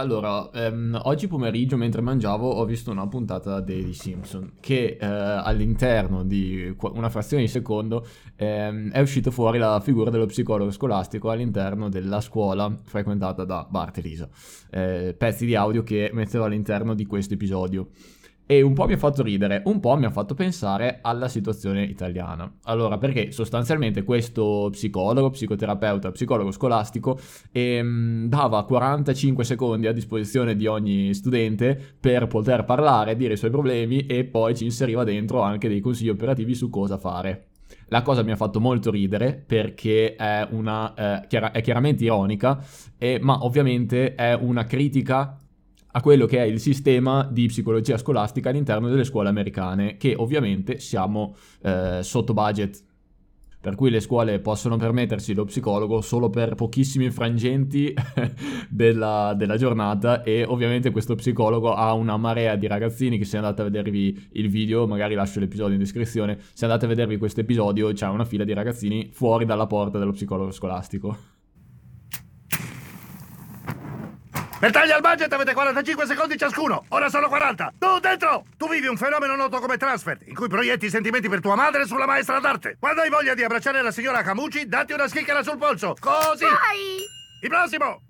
Allora, ehm, oggi pomeriggio mentre mangiavo ho visto una puntata dei Simpson che eh, all'interno di una frazione di secondo ehm, è uscito fuori la figura dello psicologo scolastico all'interno della scuola frequentata da Bart e Lisa. Eh, pezzi di audio che metterò all'interno di questo episodio e un po' mi ha fatto ridere, un po' mi ha fatto pensare alla situazione italiana. Allora, perché sostanzialmente questo psicologo, psicoterapeuta, psicologo scolastico ehm, dava 45 secondi a disposizione di ogni studente per poter parlare, dire i suoi problemi e poi ci inseriva dentro anche dei consigli operativi su cosa fare. La cosa mi ha fatto molto ridere perché è, una, eh, chiara- è chiaramente ironica, eh, ma ovviamente è una critica a quello che è il sistema di psicologia scolastica all'interno delle scuole americane, che ovviamente siamo eh, sotto budget. Per cui le scuole possono permettersi lo psicologo solo per pochissimi frangenti della, della, giornata e ovviamente questo psicologo ha una marea di ragazzini che se andate a vedervi il video, magari lascio l'episodio in descrizione, se andate a vedervi questo episodio c'è una fila di ragazzini fuori dalla porta dello psicologo scolastico. Per tagliare il budget avete 45 secondi ciascuno. Ora sono 40. Tu dentro! Tu vivi un fenomeno noto come transfer, in cui proietti i sentimenti per tua madre sulla maestra d'arte. Quando hai voglia di abbracciare la signora Camucci, datti una schicchera sul polso. Così! Vai! Il prossimo!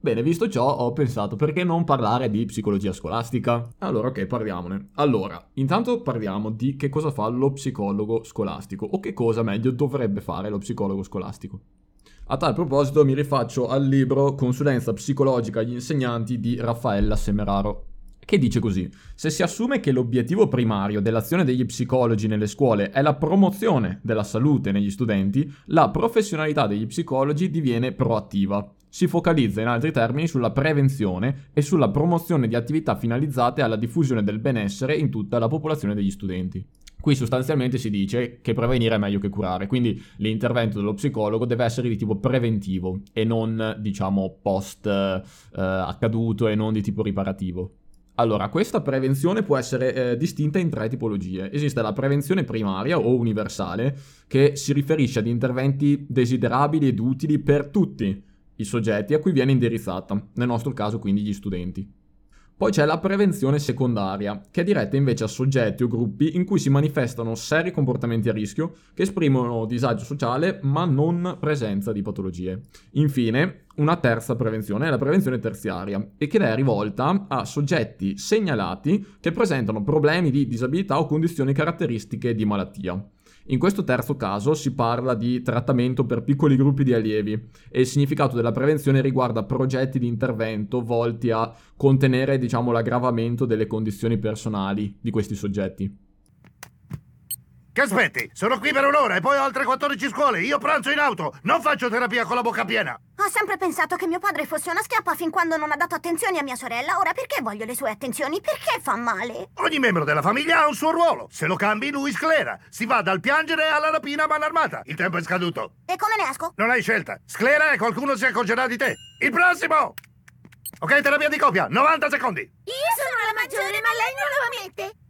Bene, visto ciò, ho pensato perché non parlare di psicologia scolastica? Allora, ok, parliamone. Allora, intanto parliamo di che cosa fa lo psicologo scolastico o che cosa meglio dovrebbe fare lo psicologo scolastico. A tal proposito mi rifaccio al libro Consulenza psicologica agli insegnanti di Raffaella Semeraro, che dice così: Se si assume che l'obiettivo primario dell'azione degli psicologi nelle scuole è la promozione della salute negli studenti, la professionalità degli psicologi diviene proattiva. Si focalizza in altri termini sulla prevenzione e sulla promozione di attività finalizzate alla diffusione del benessere in tutta la popolazione degli studenti. Qui sostanzialmente si dice che prevenire è meglio che curare, quindi l'intervento dello psicologo deve essere di tipo preventivo e non, diciamo, post eh, accaduto e non di tipo riparativo. Allora, questa prevenzione può essere eh, distinta in tre tipologie. Esiste la prevenzione primaria o universale, che si riferisce ad interventi desiderabili ed utili per tutti i soggetti a cui viene indirizzata, nel nostro caso quindi gli studenti. Poi c'è la prevenzione secondaria, che è diretta invece a soggetti o gruppi in cui si manifestano seri comportamenti a rischio che esprimono disagio sociale ma non presenza di patologie. Infine, una terza prevenzione è la prevenzione terziaria e che è rivolta a soggetti segnalati che presentano problemi di disabilità o condizioni caratteristiche di malattia. In questo terzo caso si parla di trattamento per piccoli gruppi di allievi e il significato della prevenzione riguarda progetti di intervento volti a contenere, diciamo, l'aggravamento delle condizioni personali di questi soggetti. Che aspetti? Sono qui per un'ora e poi ho altre 14 scuole. Io pranzo in auto. Non faccio terapia con la bocca piena. Ho sempre pensato che mio padre fosse una schiappa fin quando non ha dato attenzioni a mia sorella. Ora perché voglio le sue attenzioni? Perché fa male? Ogni membro della famiglia ha un suo ruolo. Se lo cambi, lui sclera. Si va dal piangere alla rapina a mano armata. Il tempo è scaduto. E come ne esco? Non hai scelta. Sclera e qualcuno si accorgerà di te. Il prossimo! Ok, terapia di coppia. 90 secondi. Io sono la maggiore, ma lei non lo ammette.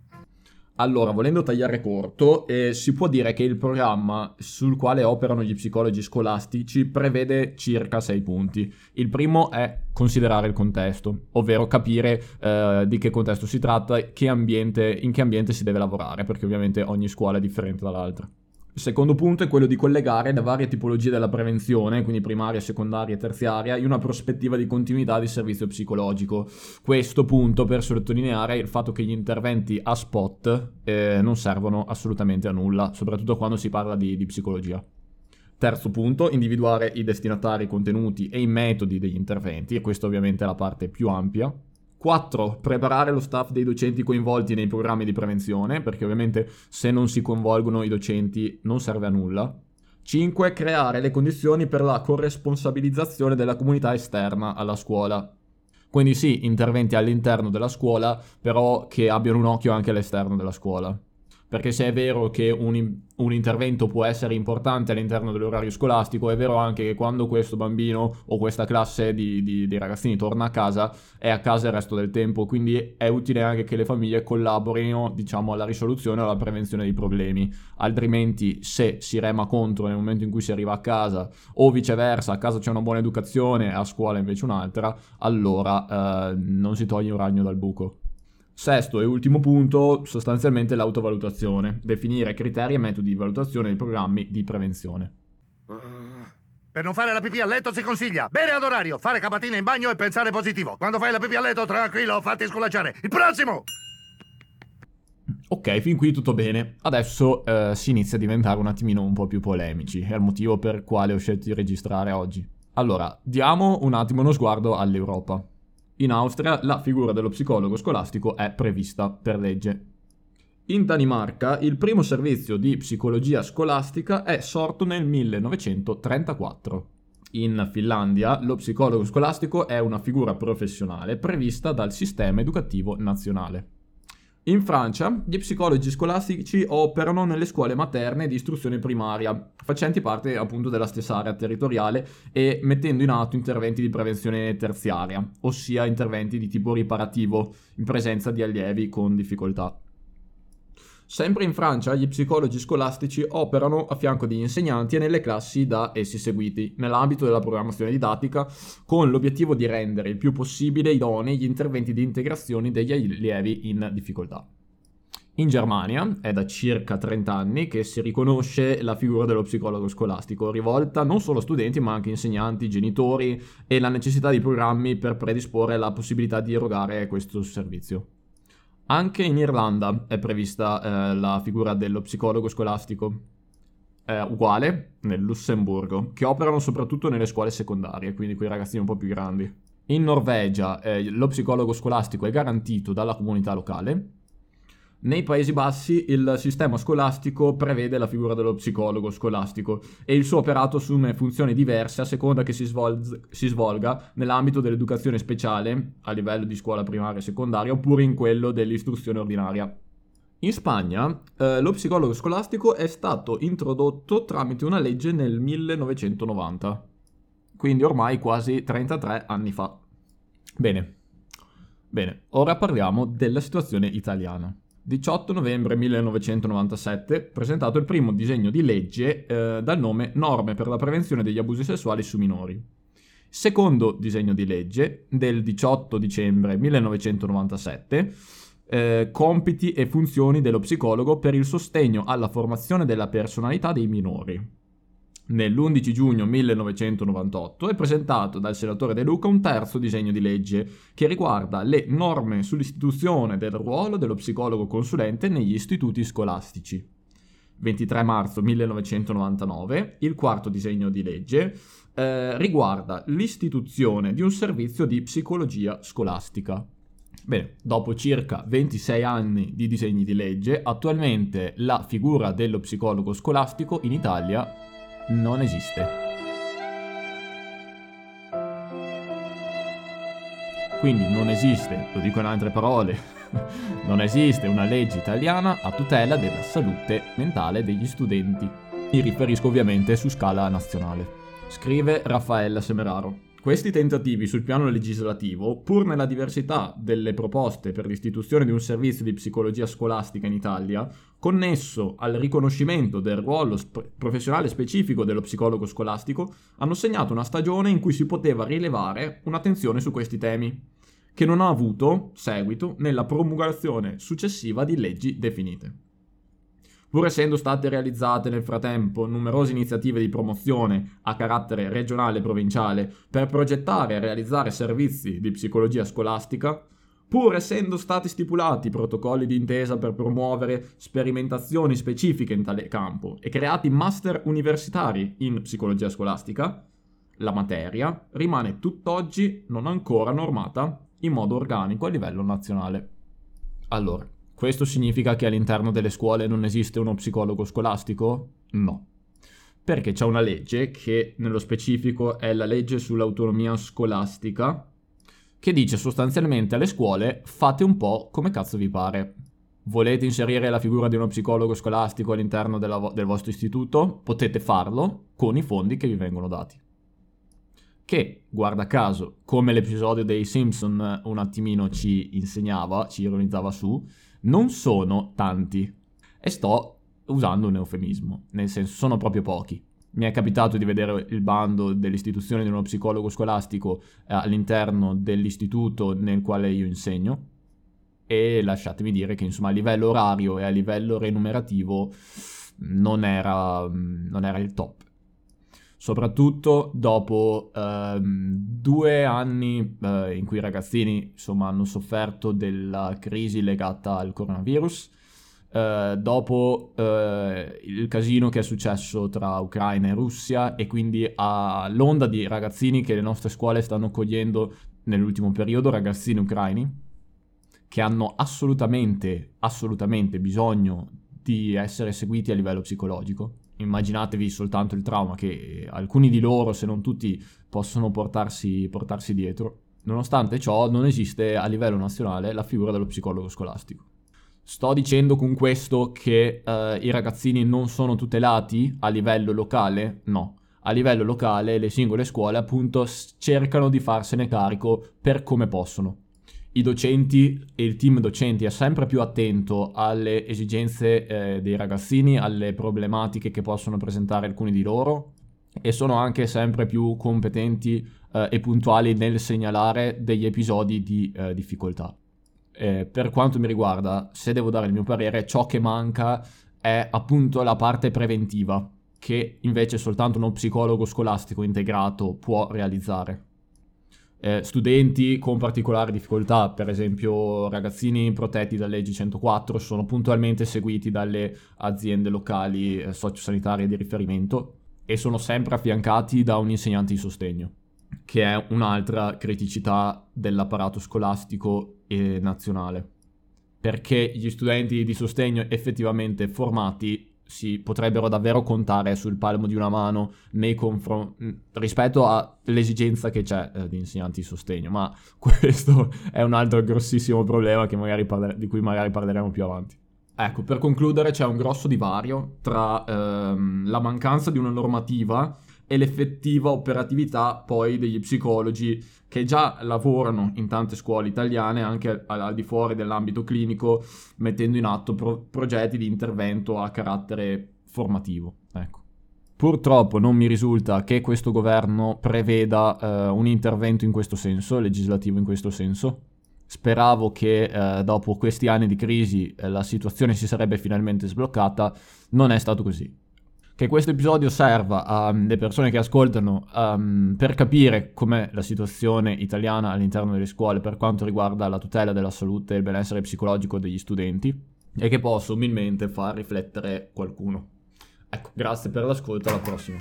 Allora, volendo tagliare corto, eh, si può dire che il programma sul quale operano gli psicologi scolastici prevede circa sei punti. Il primo è considerare il contesto, ovvero capire eh, di che contesto si tratta, che ambiente, in che ambiente si deve lavorare, perché ovviamente ogni scuola è differente dall'altra. Il secondo punto è quello di collegare le varie tipologie della prevenzione, quindi primaria, secondaria e terziaria, in una prospettiva di continuità di servizio psicologico. Questo punto per sottolineare il fatto che gli interventi a spot eh, non servono assolutamente a nulla, soprattutto quando si parla di, di psicologia. Terzo punto, individuare i destinatari, i contenuti e i metodi degli interventi, e questa ovviamente è la parte più ampia. 4. Preparare lo staff dei docenti coinvolti nei programmi di prevenzione, perché ovviamente se non si coinvolgono i docenti non serve a nulla. 5. Creare le condizioni per la corresponsabilizzazione della comunità esterna alla scuola. Quindi sì, interventi all'interno della scuola, però che abbiano un occhio anche all'esterno della scuola. Perché se è vero che un, un, intervento può essere importante all'interno dell'orario scolastico, è vero anche che quando questo bambino o questa classe di, di, di, ragazzini torna a casa, è a casa il resto del tempo, quindi è utile anche che le famiglie collaborino, diciamo, alla risoluzione o alla prevenzione dei problemi, altrimenti se si rema contro nel momento in cui si arriva a casa o viceversa, a casa c'è una buona educazione, a scuola invece un'altra, allora eh, non si toglie un ragno dal buco. Sesto e ultimo punto, sostanzialmente l'autovalutazione. Definire criteri e metodi di valutazione dei programmi di prevenzione. Per non fare la pipì a letto si consiglia bere ad orario, fare capatina in bagno e pensare positivo. Quando fai la pipì a letto, tranquillo, fatti sculacciare. Il prossimo! Ok, fin qui tutto bene. Adesso eh, si inizia a diventare un attimino un po' più polemici. È il motivo per quale ho scelto di registrare oggi. Allora, diamo un attimo uno sguardo all'Europa. In Austria la figura dello psicologo scolastico è prevista per legge. In Danimarca il primo servizio di psicologia scolastica è sorto nel 1934. In Finlandia lo psicologo scolastico è una figura professionale prevista dal sistema educativo nazionale. In Francia, gli psicologi scolastici operano nelle scuole materne di istruzione primaria, facenti parte appunto della stessa area territoriale e mettendo in atto interventi di prevenzione terziaria, ossia interventi di tipo riparativo in presenza di allievi con difficoltà. Sempre in Francia gli psicologi scolastici operano a fianco degli insegnanti e nelle classi da essi seguiti, nell'ambito della programmazione didattica, con l'obiettivo di rendere il più possibile idonei gli interventi di integrazione degli allievi in difficoltà. In Germania è da circa 30 anni che si riconosce la figura dello psicologo scolastico, rivolta non solo a studenti ma anche a insegnanti, genitori e la necessità di programmi per predisporre la possibilità di erogare questo servizio. Anche in Irlanda è prevista eh, la figura dello psicologo scolastico, eh, uguale nel Lussemburgo, che operano soprattutto nelle scuole secondarie, quindi quei ragazzini un po' più grandi. In Norvegia eh, lo psicologo scolastico è garantito dalla comunità locale, nei Paesi Bassi il sistema scolastico prevede la figura dello psicologo scolastico e il suo operato assume funzioni diverse a seconda che si, svol- si svolga nell'ambito dell'educazione speciale, a livello di scuola primaria e secondaria, oppure in quello dell'istruzione ordinaria. In Spagna eh, lo psicologo scolastico è stato introdotto tramite una legge nel 1990, quindi ormai quasi 33 anni fa. Bene, bene, ora parliamo della situazione italiana. 18 novembre 1997, presentato il primo disegno di legge eh, dal nome Norme per la prevenzione degli abusi sessuali su minori. Secondo disegno di legge del 18 dicembre 1997, eh, compiti e funzioni dello psicologo per il sostegno alla formazione della personalità dei minori nell'11 giugno 1998 è presentato dal senatore De Luca un terzo disegno di legge che riguarda le norme sull'istituzione del ruolo dello psicologo consulente negli istituti scolastici. 23 marzo 1999 il quarto disegno di legge eh, riguarda l'istituzione di un servizio di psicologia scolastica. Bene, dopo circa 26 anni di disegni di legge, attualmente la figura dello psicologo scolastico in Italia non esiste. Quindi non esiste, lo dico in altre parole, non esiste una legge italiana a tutela della salute mentale degli studenti. Mi riferisco ovviamente su scala nazionale. Scrive Raffaella Semeraro. Questi tentativi sul piano legislativo, pur nella diversità delle proposte per l'istituzione di un servizio di psicologia scolastica in Italia, connesso al riconoscimento del ruolo sp- professionale specifico dello psicologo scolastico, hanno segnato una stagione in cui si poteva rilevare un'attenzione su questi temi, che non ha avuto seguito nella promulgazione successiva di leggi definite. Pur essendo state realizzate nel frattempo numerose iniziative di promozione a carattere regionale e provinciale per progettare e realizzare servizi di psicologia scolastica, pur essendo stati stipulati protocolli d'intesa per promuovere sperimentazioni specifiche in tale campo e creati master universitari in psicologia scolastica, la materia rimane tutt'oggi non ancora normata in modo organico a livello nazionale. Allora, questo significa che all'interno delle scuole non esiste uno psicologo scolastico? No. Perché c'è una legge, che nello specifico è la legge sull'autonomia scolastica, che dice sostanzialmente alle scuole fate un po' come cazzo vi pare. volete inserire la figura di uno psicologo scolastico all'interno vo- del vostro istituto, potete farlo con i fondi che vi vengono dati. Che, guarda caso, come l'episodio dei Simpson un attimino ci insegnava, ci ironizzava su, non sono tanti. E sto usando un eufemismo, nel senso sono proprio pochi. Mi è capitato di vedere il bando dell'istituzione di uno psicologo scolastico eh, all'interno dell'istituto nel quale io insegno e lasciatemi dire che insomma a livello orario e a livello remunerativo non era, non era il top. Soprattutto dopo ehm, due anni eh, in cui i ragazzini insomma, hanno sofferto della crisi legata al coronavirus, eh, dopo eh, il casino che è successo tra Ucraina e Russia e quindi all'onda di ragazzini che le nostre scuole stanno cogliendo nell'ultimo periodo, ragazzini ucraini, che hanno assolutamente, assolutamente bisogno di essere seguiti a livello psicologico. Immaginatevi soltanto il trauma che alcuni di loro, se non tutti, possono portarsi, portarsi dietro. Nonostante ciò, non esiste a livello nazionale la figura dello psicologo scolastico. Sto dicendo con questo che eh, i ragazzini non sono tutelati a livello locale? No. A livello locale le singole scuole appunto cercano di farsene carico per come possono i docenti e il team docenti è sempre più attento alle esigenze eh, dei ragazzini, alle problematiche che possono presentare alcuni di loro e sono anche sempre più competenti eh, e puntuali nel segnalare degli episodi di eh, difficoltà. per quanto mi riguarda, se devo dare il mio parere, ciò che manca è appunto la parte preventiva, che invece soltanto uno psicologo scolastico integrato può realizzare eh, studenti con particolari difficoltà, per esempio ragazzini protetti dalla legge 104, sono puntualmente seguiti dalle aziende locali eh, sociosanitarie di riferimento e sono sempre affiancati da un insegnante di sostegno, che è un'altra criticità dell'apparato scolastico e nazionale. Perché gli studenti di sostegno effettivamente formati si potrebbero davvero contare sul palmo di una mano confron- rispetto all'esigenza che c'è eh, di insegnanti di sostegno, ma questo è un altro grossissimo problema parler- di cui magari parleremo più avanti. Ecco, per concludere c'è un grosso divario tra ehm, la mancanza di una normativa e l'effettiva operatività poi degli psicologi che già lavorano in tante scuole italiane anche al, di fuori dell'ambito clinico mettendo in atto pro- progetti di intervento a carattere formativo. Ecco. Purtroppo non mi risulta che questo governo preveda eh, un intervento in questo senso, legislativo in questo senso. Speravo che eh, dopo questi anni di crisi eh, la situazione si sarebbe finalmente sbloccata, non è stato così che questo episodio serva alle persone che ascoltano um, per capire com'è la situazione italiana all'interno delle scuole per quanto riguarda la tutela della salute e il benessere psicologico degli studenti e che possa umilmente far riflettere qualcuno. Ecco, grazie per l'ascolto, alla prossima.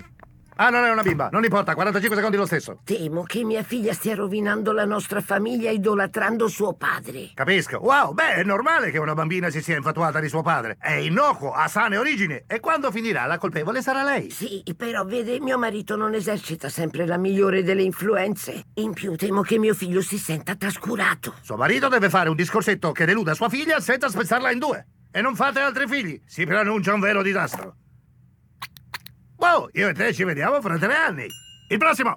Ah, non è una bimba, non importa, 45 secondi lo stesso. Temo che mia figlia stia rovinando la nostra famiglia idolatrando suo padre. Capisco. Wow, beh, è normale che una bambina si sia infatuata di suo padre. È innocuo, ha sane origini. E quando finirà, la colpevole sarà lei. Sì, però vede, mio marito non esercita sempre la migliore delle influenze. In più temo che mio figlio si senta trascurato. Suo marito deve fare un discorsetto che deluda sua figlia senza spezzarla in due. E non fate altri figli. Si preannuncia un vero disastro. Wow, io e te ci vediamo fra tre anni. Il prossimo!